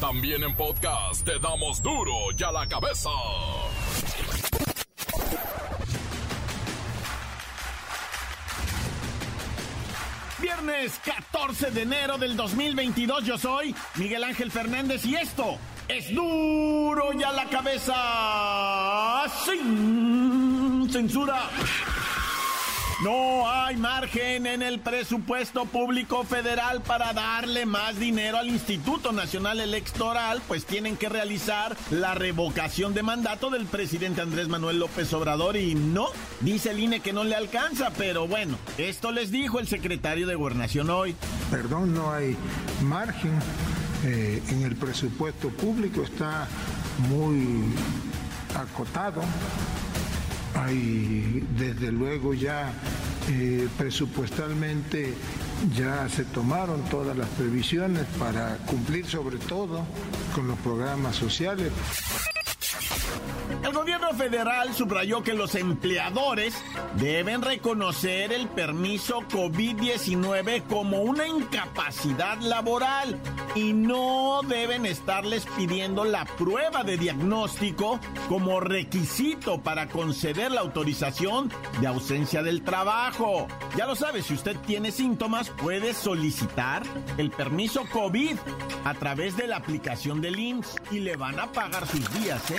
También en podcast te damos duro y a la cabeza. Viernes 14 de enero del 2022 yo soy Miguel Ángel Fernández y esto es duro y a la cabeza sin censura. No hay margen en el presupuesto público federal para darle más dinero al Instituto Nacional Electoral, pues tienen que realizar la revocación de mandato del presidente Andrés Manuel López Obrador y no, dice el INE que no le alcanza, pero bueno, esto les dijo el secretario de Gobernación hoy. Perdón, no hay margen eh, en el presupuesto público, está muy acotado hay desde luego ya eh, presupuestalmente ya se tomaron todas las previsiones para cumplir sobre todo con los programas sociales. Federal subrayó que los empleadores deben reconocer el permiso COVID-19 como una incapacidad laboral y no deben estarles pidiendo la prueba de diagnóstico como requisito para conceder la autorización de ausencia del trabajo. Ya lo sabe, si usted tiene síntomas, puede solicitar el permiso COVID a través de la aplicación del IMSS y le van a pagar sus días, ¿eh?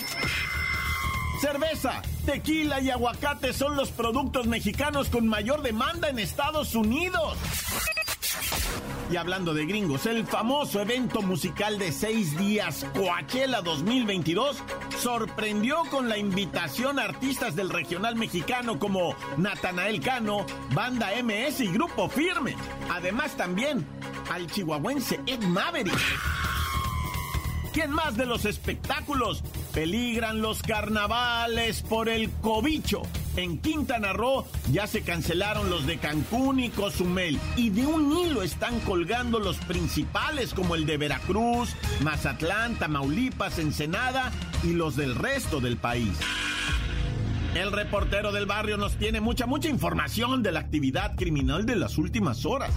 Cerveza, tequila y aguacate son los productos mexicanos con mayor demanda en Estados Unidos. Y hablando de gringos, el famoso evento musical de seis días, Coachella 2022, sorprendió con la invitación a artistas del regional mexicano como Natanael Cano, Banda MS y Grupo Firme. Además también al chihuahuense Ed Maverick. ¿Quién más de los espectáculos? Peligran los carnavales por el cobicho. En Quintana Roo ya se cancelaron los de Cancún y Cozumel y de un hilo están colgando los principales como el de Veracruz, Mazatlán, Tamaulipas, Ensenada y los del resto del país. El reportero del barrio nos tiene mucha, mucha información de la actividad criminal de las últimas horas.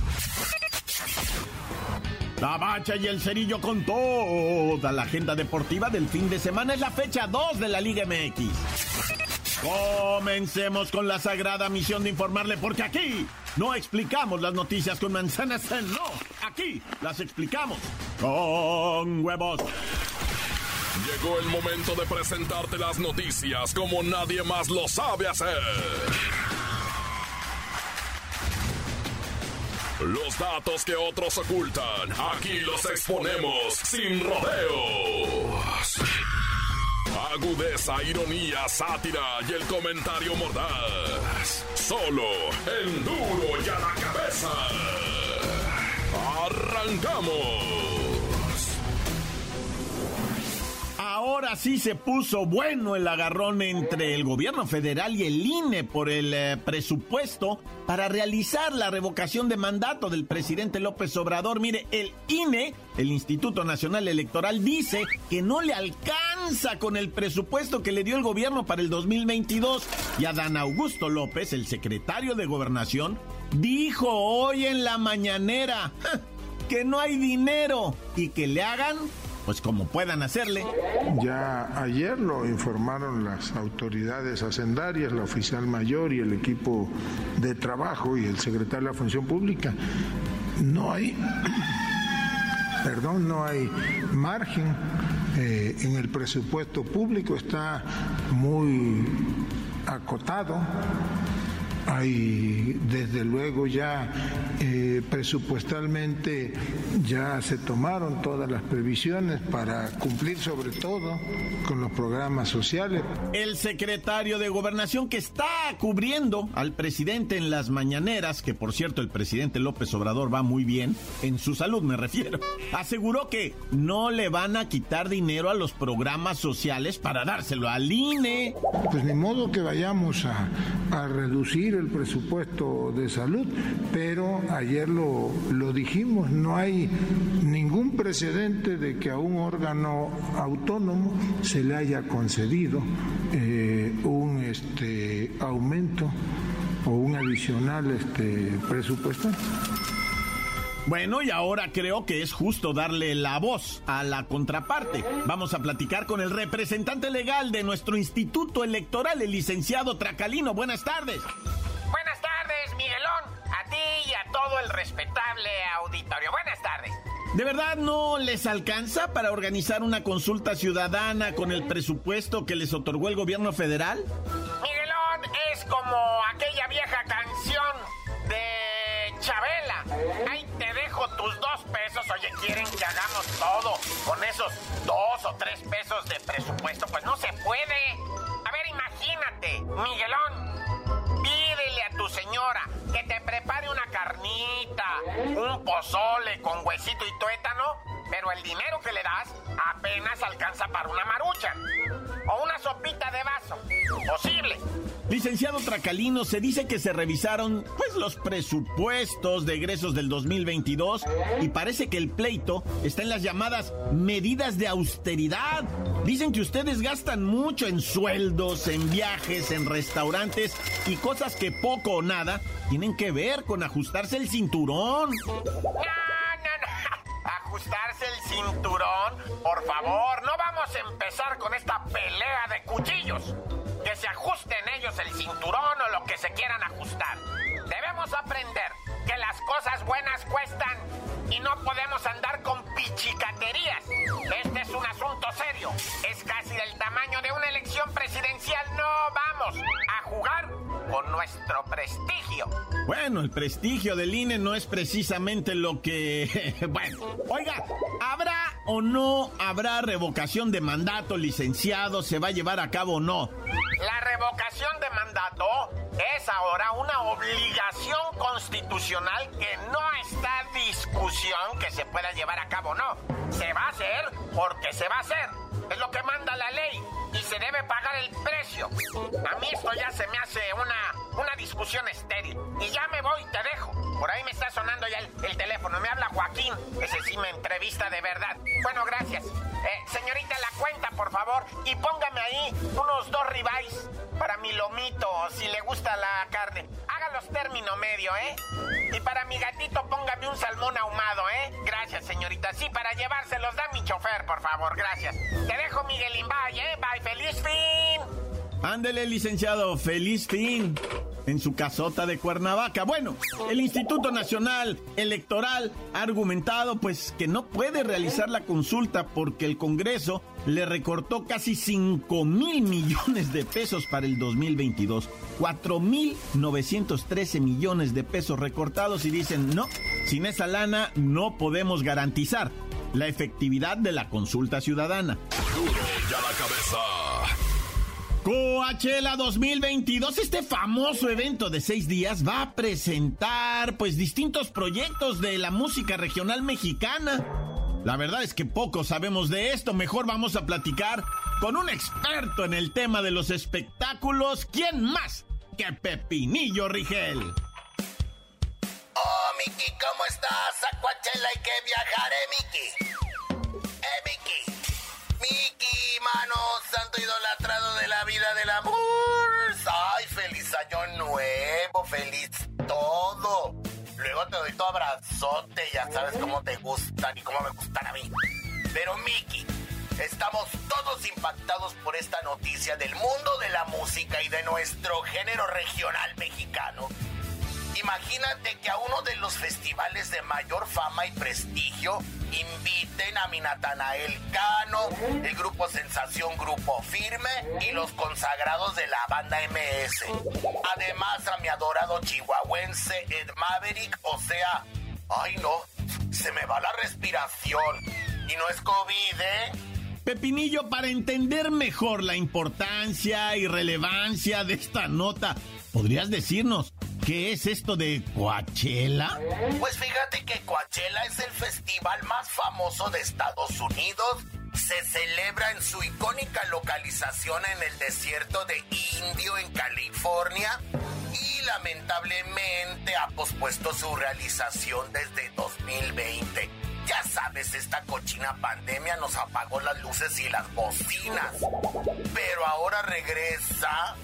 La Bacha y el Cerillo con toda la agenda deportiva del fin de semana es la fecha 2 de la Liga MX. Comencemos con la sagrada misión de informarle porque aquí no explicamos las noticias con manzanas, no, aquí las explicamos con huevos. Llegó el momento de presentarte las noticias como nadie más lo sabe hacer. Los datos que otros ocultan, aquí los exponemos sin rodeos. Agudeza, ironía, sátira y el comentario mordaz. Solo el duro y a la cabeza. ¡Arrancamos! Ahora sí se puso bueno el agarrón entre el gobierno federal y el INE por el eh, presupuesto para realizar la revocación de mandato del presidente López Obrador. Mire, el INE, el Instituto Nacional Electoral, dice que no le alcanza con el presupuesto que le dio el gobierno para el 2022. Y Adán Augusto López, el secretario de Gobernación, dijo hoy en la mañanera que no hay dinero y que le hagan pues como puedan hacerle. Ya ayer lo informaron las autoridades hacendarias, la oficial mayor y el equipo de trabajo y el secretario de la Función Pública. No hay, perdón, no hay margen eh, en el presupuesto público, está muy acotado hay desde luego ya eh, presupuestalmente ya se tomaron todas las previsiones para cumplir sobre todo con los programas sociales. El secretario de gobernación que está cubriendo al presidente en las mañaneras, que por cierto el presidente López Obrador va muy bien, en su salud me refiero, aseguró que no le van a quitar dinero a los programas sociales para dárselo al INE. Pues ni modo que vayamos a, a reducir el presupuesto de salud, pero ayer lo, lo dijimos, no hay ningún precedente de que a un órgano autónomo se le haya concedido eh, un este, aumento o un adicional este, presupuestal. Bueno, y ahora creo que es justo darle la voz a la contraparte. Vamos a platicar con el representante legal de nuestro instituto electoral, el licenciado Tracalino. Buenas tardes. Todo el respetable auditorio. Buenas tardes. ¿De verdad no les alcanza para organizar una consulta ciudadana con el presupuesto que les otorgó el gobierno federal? Miguelón es como aquella vieja canción de Chabela. Ahí te dejo tus dos pesos. Oye, quieren que hagamos todo con esos dos o tres pesos de presupuesto. Pues no se puede. A ver, imagínate, Miguelón. Carnita, un pozole con huesito y tuétano, pero el dinero que le das apenas alcanza para una marucha o una sopita de vaso. Posible. Licenciado Tracalino, se dice que se revisaron pues los presupuestos de egresos del 2022 y parece que el pleito está en las llamadas medidas de austeridad. Dicen que ustedes gastan mucho en sueldos, en viajes, en restaurantes y cosas que poco o nada tienen que ver con ajustarse el cinturón. No. Ajustarse el cinturón. Por favor, no vamos a empezar con esta pelea de cuchillos. Que se ajusten ellos el cinturón o lo que se quieran ajustar. Debemos aprender que las cosas buenas cuestan y no podemos andar con pichicaterías. Este es un asunto serio. Es casi del tamaño de una elección presidencial. No vamos a jugar con nuestro prestigio. Bueno, el prestigio del INE no es precisamente lo que... bueno, oiga, ¿habrá o no habrá revocación de mandato, licenciado? ¿Se va a llevar a cabo o no? La revocación de mandato es ahora una obligación constitucional que no está discusión que se pueda llevar a cabo no. Se va a hacer porque se va a hacer. Es lo que manda la ley y se debe pagar el precio. A mí esto ya se me hace una, una discusión estéril. Y ya me voy, te dejo. Por ahí me está sonando ya el, el teléfono. Me habla Joaquín. Ese sí me entrevista de verdad. Bueno, gracias. Eh, señorita, la cuenta, por favor. Y póngame ahí unos dos ribeyes para mi lomito, si le gusta la carne. Hágalos término medio, ¿eh? Y para mi gatito, póngame un salmón ahumado, ¿eh? Gracias, señorita. Sí, para llevárselos da mi chofer, por favor. Gracias. Te dejo, Miguelín. Bye, ¿eh? Bye. ¡Feliz fin! Ándele, licenciado, feliz fin en su casota de Cuernavaca. Bueno, el Instituto Nacional Electoral ha argumentado pues que no puede realizar la consulta porque el Congreso le recortó casi 5 mil millones de pesos para el 2022. 4 mil 913 millones de pesos recortados y dicen no, sin esa lana no podemos garantizar la efectividad de la consulta ciudadana. La cabeza. Coachella 2022, este famoso evento de seis días va a presentar pues distintos proyectos de la música regional mexicana. La verdad es que poco sabemos de esto, mejor vamos a platicar con un experto en el tema de los espectáculos. ¿Quién más que Pepinillo Rigel? Oh, Miki, ¿cómo estás? A Coachella hay que viajar, ¿eh, Miki? Idolatrado de la vida del amor. Ay, feliz año nuevo, feliz todo. Luego te doy tu abrazote, ya sabes cómo te gustan y cómo me gustan a mí. Pero Miki, estamos todos impactados por esta noticia del mundo de la música y de nuestro género regional mexicano. Imagínate que a uno de los festivales de mayor fama y prestigio inviten a mi Natanael Cano, el grupo Sensación Grupo Firme y los consagrados de la banda MS. Además a mi adorado chihuahuense Ed Maverick, o sea, ay no, se me va la respiración. Y no es COVID, ¿eh? Pepinillo, para entender mejor la importancia y relevancia de esta nota, ¿podrías decirnos qué es esto de Coachella? Pues fíjate que Coachella es el festival más famoso de Estados Unidos. Se celebra en su icónica localización en el desierto de Indio, en California. Y lamentablemente ha pospuesto su realización desde 2020. Ya sabes, esta cochina pandemia nos apagó las luces y las bocinas. Pero ahora regresa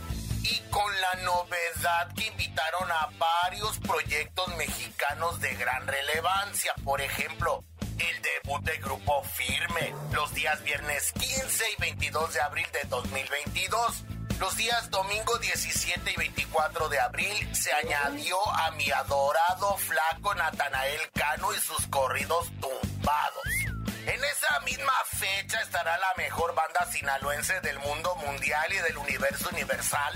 y con la novedad que invitaron a varios proyectos mexicanos de gran relevancia. Por ejemplo, el debut del grupo Firme los días viernes 15 y 22 de abril de 2022. Los días domingo 17 y 24 de abril se añadió a mi adorado flaco Natanael Cano y sus corridos tumbados. En esa misma fecha estará la mejor banda sinaloense del mundo mundial y del universo universal,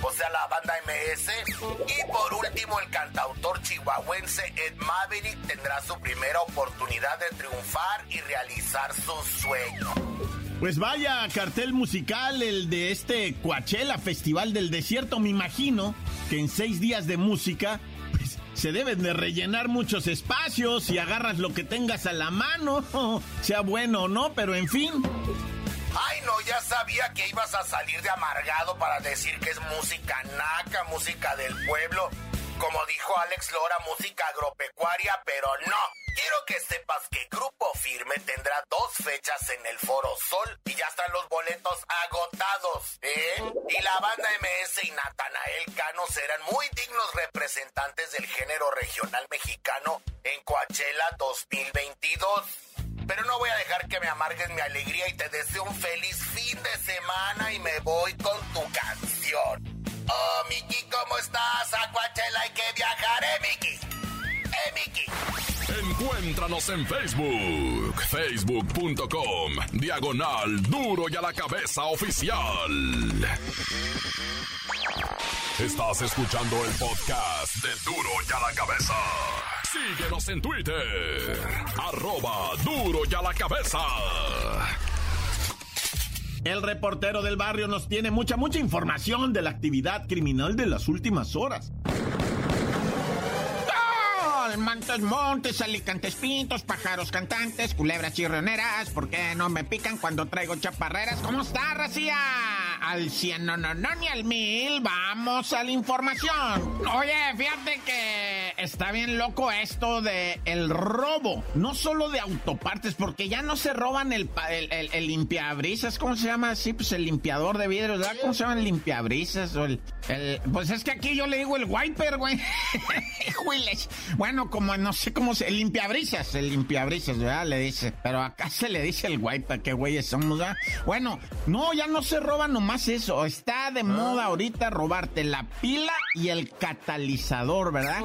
o sea, la banda MS. Y por último, el cantautor chihuahuense Ed Maverick tendrá su primera oportunidad de triunfar y realizar su sueño. Pues vaya cartel musical el de este Coachella Festival del Desierto. Me imagino que en seis días de música se deben de rellenar muchos espacios y agarras lo que tengas a la mano, sea bueno o no, pero en fin. Ay, no, ya sabía que ibas a salir de amargado para decir que es música naca, música del pueblo. Como dijo Alex Lora, música agropecuaria, pero no. Quiero que sepas que Grupo Firme tendrá dos fechas en el Foro Sol y ya están los boletos agotados, ¿eh? Y la banda MS y Natanael Cano serán muy dignos representantes del género regional mexicano en Coachella 2022. Pero no voy a dejar que me amargues mi alegría y te deseo un feliz fin de semana y me voy con tu canción. Oh, Miki, ¿cómo estás? A Coachella hay que viajar, ¿eh, Miki? ¿Eh, Miki? Encuéntranos en Facebook, facebook.com, diagonal duro y a la cabeza oficial. Estás escuchando el podcast de duro y a la cabeza. Síguenos en Twitter, arroba duro y a la cabeza. El reportero del barrio nos tiene mucha, mucha información de la actividad criminal de las últimas horas. Montes, montes, alicantes pintos, pájaros cantantes, culebras chirrioneras, ¿por qué no me pican cuando traigo chaparreras? ¿Cómo está, Racía? Al cien, no, no, no, ni al mil, vamos a la información. Oye, fíjate que está bien loco esto de el robo, no solo de autopartes, porque ya no se roban el, el, limpiabrisas, ¿cómo se llama? Sí, pues el limpiador de vidrios, ¿verdad? ¿Cómo se llama el limpiabrisas? O el, pues es que aquí yo le digo el wiper, güey. bueno, como no sé cómo se. El limpiabrisas, el limpiabrisas, ¿verdad? Le dice. Pero acá se le dice el wiper, qué güeyes somos, ¿verdad? Bueno, no, ya no se roba nomás eso. Está de moda ahorita robarte la pila y el catalizador, ¿verdad?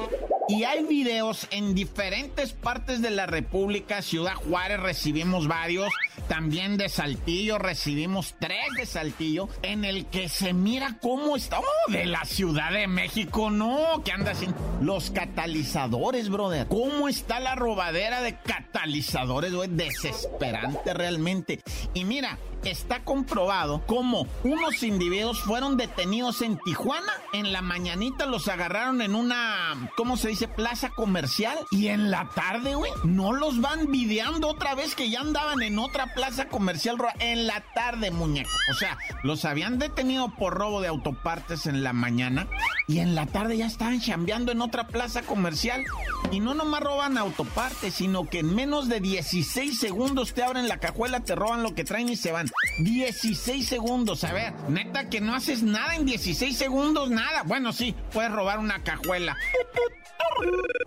Y hay videos en diferentes partes de la República. Ciudad Juárez recibimos varios. También de Saltillo recibimos tres de Saltillo. En el que se mira cómo está. Oh, de la Ciudad de México, no. Que anda sin los catalizadores, brother. ¿Cómo está la robadera de catalizadores, güey? Desesperante realmente. Y mira, está comprobado cómo unos individuos fueron detenidos en Tijuana. En la mañanita los agarraron en una, ¿cómo se dice? Plaza comercial. Y en la tarde, güey, no los van videando otra vez que ya andaban en otra plaza comercial. En la tarde, muñeco. O sea, los habían detenido por robo de autopartes en la mañana. Y en la tarde ya estaban chambeando en otra plaza comercial. Y no nomás roban autopartes, sino que en menos de 16 segundos te abren la cajuela, te roban lo que traen y se van. 16 segundos, a ver, neta que no haces nada en 16 segundos, nada. Bueno, sí, puedes robar una cajuela.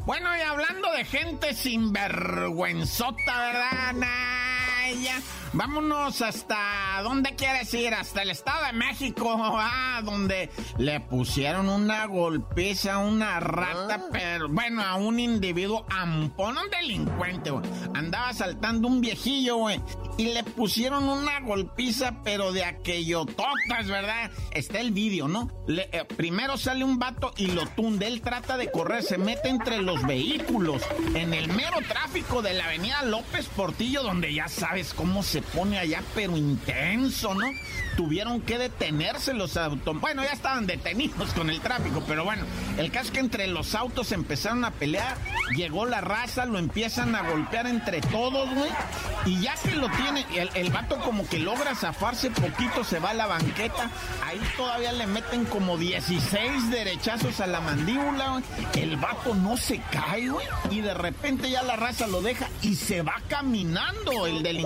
Bueno, y hablando de gente sinvergüenzota, ¿verdad? Naya. Vámonos hasta ¿dónde quieres ir? Hasta el Estado de México, ah, donde le pusieron una golpiza a una rata, pero bueno, a un individuo ampón, un delincuente, güey. Andaba saltando un viejillo, güey, y le pusieron una golpiza, pero de aquello totas, ¿verdad? Está el vídeo, ¿no? Le, eh, primero sale un vato y lo tunde, él trata de correr, se mete entre los vehículos, en el mero tráfico de la avenida López Portillo, donde ya sabes cómo se pone allá, pero intenso, ¿no? Tuvieron que detenerse los autos. Bueno, ya estaban detenidos con el tráfico, pero bueno, el caso es que entre los autos empezaron a pelear, llegó la raza, lo empiezan a golpear entre todos, güey, y ya que lo tiene, el, el vato como que logra zafarse poquito, se va a la banqueta, ahí todavía le meten como 16 derechazos a la mandíbula, güey. El vato no se cae, güey, y de repente ya la raza lo deja y se va caminando el delincuente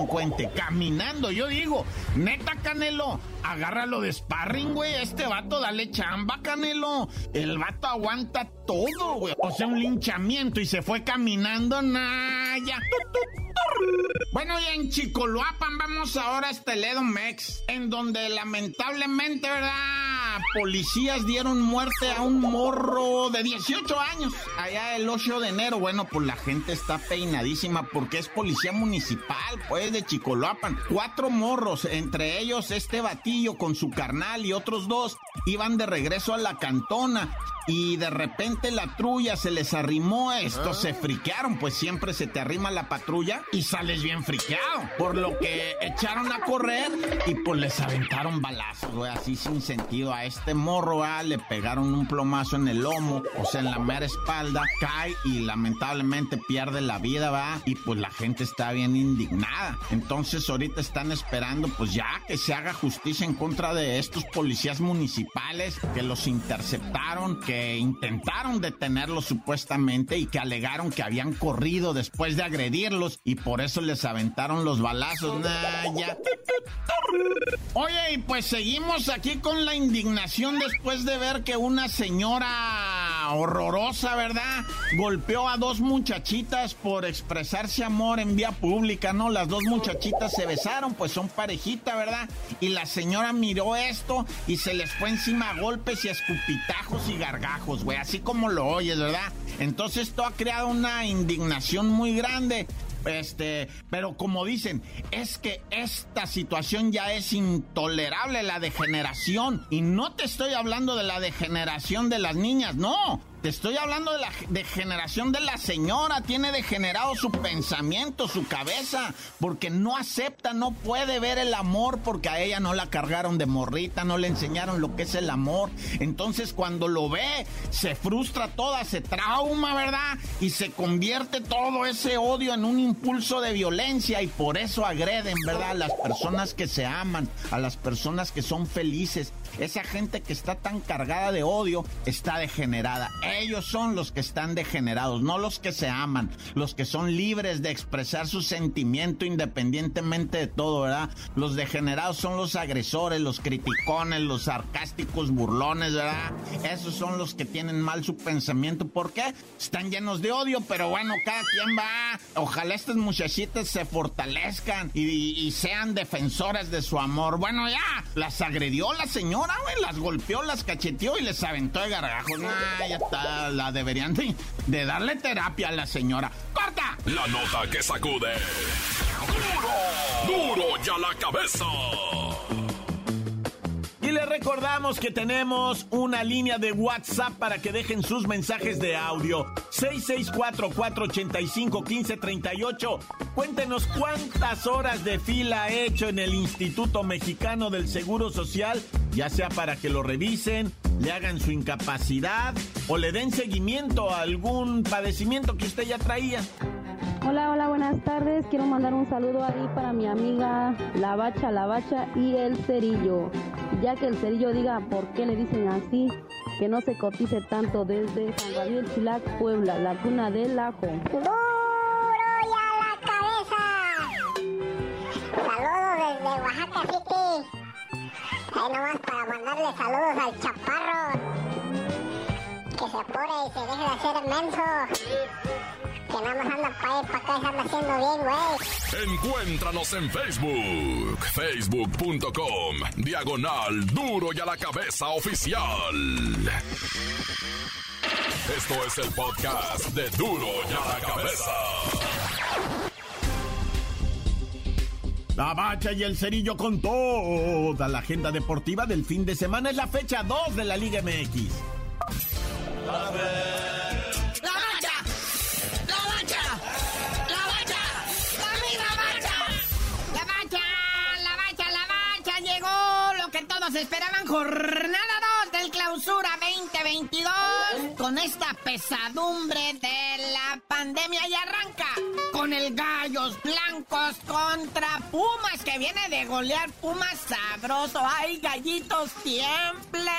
caminando. Yo digo, neta, Canelo, agárralo de sparring, güey. Este vato, dale chamba, Canelo. El vato aguanta todo, güey. O sea, un linchamiento y se fue caminando, naya. Bueno, y en Chicoloapan vamos ahora a este Ledo Mex, en donde lamentablemente, ¿verdad? Policías dieron muerte a un morro de 18 años allá el 8 de enero. Bueno, pues la gente está peinadísima porque es policía municipal, pues, de Chicoloapan. Cuatro morros, entre ellos este con su carnal y otros dos, iban de regreso a la cantona y de repente la trulla se les arrimó. Estos se friquearon, pues siempre se te arrima la patrulla y sales bien friqueado. Por lo que echaron a correr y pues les aventaron balazos, güey, así sin sentido. A este morro, ah, le pegaron un plomazo en el lomo, o sea, en la mera espalda, cae y lamentablemente pierde la vida, va. Y pues la gente está bien indignada. Entonces ahorita están esperando, pues ya que se haga justicia en contra de estos policías municipales que los interceptaron, que intentaron detenerlos supuestamente y que alegaron que habían corrido después de agredirlos y por eso les aventaron los balazos. Oye, y pues seguimos aquí con la indignación después de ver que una señora horrorosa, ¿verdad? Golpeó a dos muchachitas por expresarse amor en vía pública, ¿no? Las dos muchachitas se besaron, pues son parejita, ¿verdad? Y la señora miró esto y se les fue encima a golpes y escupitajos y gargajos, güey, así como lo oyes, ¿verdad? Entonces esto ha creado una indignación muy grande. Este, pero como dicen, es que esta situación ya es intolerable, la degeneración. Y no te estoy hablando de la degeneración de las niñas, no. Te estoy hablando de la degeneración de la señora. Tiene degenerado su pensamiento, su cabeza, porque no acepta, no puede ver el amor, porque a ella no la cargaron de morrita, no le enseñaron lo que es el amor. Entonces cuando lo ve, se frustra toda, se trauma, ¿verdad? Y se convierte todo ese odio en un impulso de violencia y por eso agreden, ¿verdad? A las personas que se aman, a las personas que son felices. Esa gente que está tan cargada de odio está degenerada. Ellos son los que están degenerados, no los que se aman, los que son libres de expresar su sentimiento independientemente de todo, ¿verdad? Los degenerados son los agresores, los criticones, los sarcásticos burlones, ¿verdad? Esos son los que tienen mal su pensamiento. ¿Por qué? Están llenos de odio, pero bueno, cada quien va. Ojalá estas muchachitas se fortalezcan y, sean defensoras de su amor. Bueno, ya, las agredió la señora las golpeó, las cacheteó y les aventó de gargajos. Ah, ya está, la deberían de, de darle terapia a la señora. ¡Corta! La nota que sacude. ¡Duro! ¡Duro ya la cabeza! Les recordamos que tenemos una línea de WhatsApp para que dejen sus mensajes de audio. 664-485-1538. Cuéntenos cuántas horas de fila ha hecho en el Instituto Mexicano del Seguro Social, ya sea para que lo revisen, le hagan su incapacidad o le den seguimiento a algún padecimiento que usted ya traía. Hola, hola, buenas tardes. Quiero mandar un saludo ahí para mi amiga La Bacha, La Bacha y el Cerillo. Ya que el Cerillo diga por qué le dicen así, que no se cotice tanto desde San Gabriel Chilac, Puebla, la cuna del ajo. ¡Duro y a la cabeza! Saludos desde Oaxaca City. Ahí nomás para mandarle saludos al chaparro. Que se apure y se deje de hacer menso. Que nada más anda para ir para acá y anda haciendo bien, güey. Encuéntranos en Facebook. Facebook.com. Diagonal Duro y a la Cabeza Oficial. Esto es el podcast de Duro y a la Cabeza. La bacha y el cerillo con toda la agenda deportiva del fin de semana es la fecha 2 de la Liga MX. Esperaban jornada 2 del clausura 2022 con esta pesadumbre de la pandemia y arranca con el Gallos Blancos contra Pumas que viene de golear Pumas sabroso. ¡Ay, gallitos, tiemblen!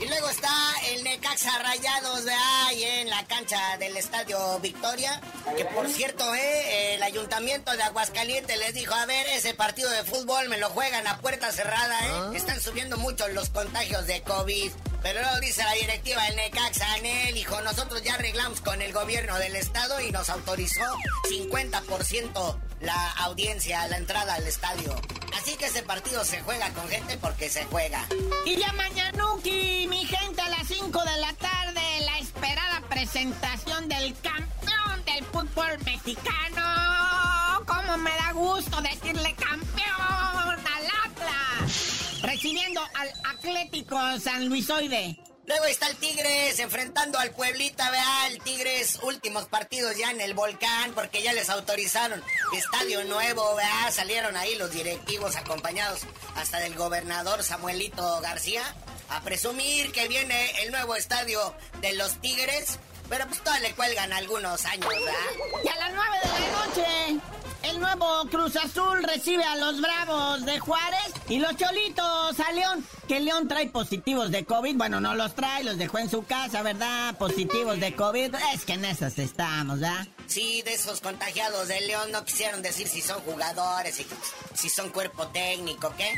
Y luego está el Necaxa Rayados de ahí en la cancha del Estadio Victoria. Que por cierto, eh, el ayuntamiento de Aguascalientes les dijo, a ver, ese partido de fútbol me lo juegan a puerta cerrada, ¿eh? ¿Ah? Están subiendo mucho los contagios de COVID. Pero luego dice la directiva del Necaxa, Anel, hijo, nosotros ya arreglamos con el gobierno del estado y nos autorizó 50% la audiencia, la entrada al estadio. Así que ese partido se juega con gente porque se juega. Y ya mañanuki, mi gente, a las 5 de la tarde, la esperada presentación del campeón del fútbol mexicano. ¿Cómo me da gusto decirle campeón al Atlas? Recibiendo al Atlético San Luisoide. Luego está el Tigres enfrentando al Pueblita, vea, el Tigres últimos partidos ya en el volcán porque ya les autorizaron estadio nuevo, vea, salieron ahí los directivos acompañados hasta del gobernador Samuelito García a presumir que viene el nuevo estadio de los Tigres, pero pues todavía le cuelgan algunos años, ¿verdad? Y a las nueve de la noche el nuevo Cruz Azul recibe a los Bravos de Juárez y los Cholitos a León. Que León trae positivos de COVID. Bueno, no los trae, los dejó en su casa, ¿verdad? Positivos de COVID. Es que en esas estamos, ¿verdad? Sí, de esos contagiados de León no quisieron decir si son jugadores, si son cuerpo técnico, ¿qué?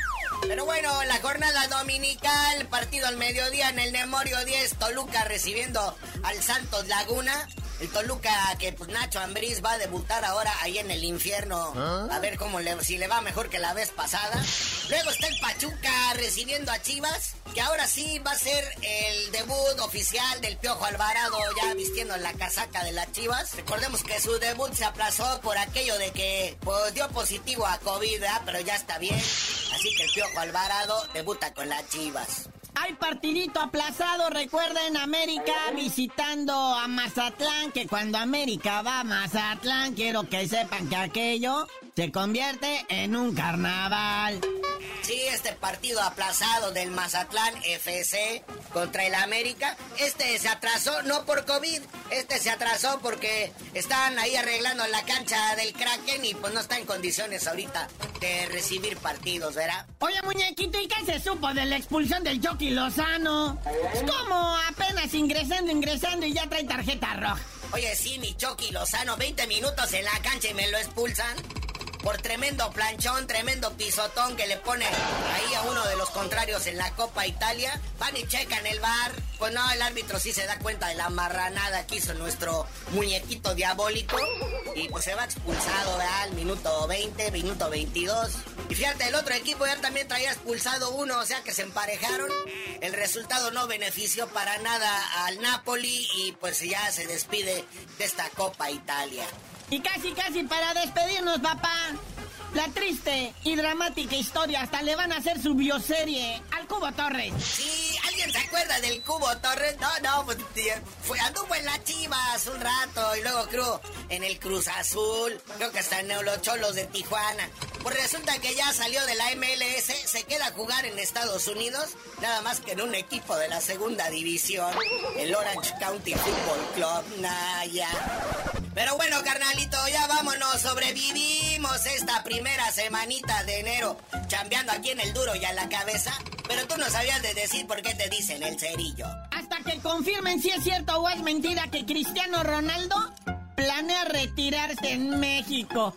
Pero bueno, la jornada dominical, partido al mediodía en el Memorio 10, Toluca recibiendo al Santos Laguna. El Toluca, que pues Nacho Ambriz va a debutar ahora ahí en el infierno. ¿Ah? A ver cómo le, si le va mejor que la vez pasada. Luego está el Pachuca recibiendo a Chivas, que ahora sí va a ser el debut oficial del Piojo Alvarado, ya vistiendo la casaca de las Chivas. Recordemos que su debut se aplazó por aquello de que pues, dio positivo a COVID, pero ya está bien. Así que el Piojo Alvarado debuta con las Chivas. Hay partidito aplazado, recuerden, América visitando a Mazatlán, que cuando América va a Mazatlán, quiero que sepan que aquello se convierte en un carnaval. Sí, este partido aplazado del Mazatlán FC contra el América, este se atrasó no por COVID, este se atrasó porque están ahí arreglando la cancha del Kraken y pues no está en condiciones ahorita de recibir partidos, ¿verdad? Oye, muñequito, ¿y qué se supo de la expulsión del Jockey Lozano? Es como apenas ingresando, ingresando y ya trae tarjeta roja. Oye, sí, mi Chucky Lozano, 20 minutos en la cancha y me lo expulsan por tremendo planchón, tremendo pisotón que le pone ahí a uno de los contrarios en la Copa Italia. Van y checan el bar. Pues no, el árbitro sí se da cuenta de la marranada que hizo nuestro muñequito diabólico. Y pues se va expulsado. Al minuto 20, minuto 22. Y fíjate, el otro equipo ya también traía expulsado uno, o sea que se emparejaron. El resultado no benefició para nada al Napoli y pues ya se despide de esta Copa Italia. Y casi, casi para despedirnos, papá. La triste y dramática historia, hasta le van a hacer su bioserie al Cubo Torres. Sí, ¿alguien se acuerda del Cubo Torres? No, no, pues fue, anduvo en la Chivas un rato y luego creo en el Cruz Azul, creo que hasta en los Cholos de Tijuana. Pues resulta que ya salió de la MLS, se queda a jugar en Estados Unidos, nada más que en un equipo de la segunda división, el Orange County Football Club, Naya. Pero bueno, carnalito, ya vámonos, sobrevivimos esta primera semanita de enero chambeando aquí en el duro y a la cabeza. Pero tú no sabías de decir por qué te dicen el cerillo. Hasta que confirmen si es cierto o es mentira que Cristiano Ronaldo planea retirarse en México.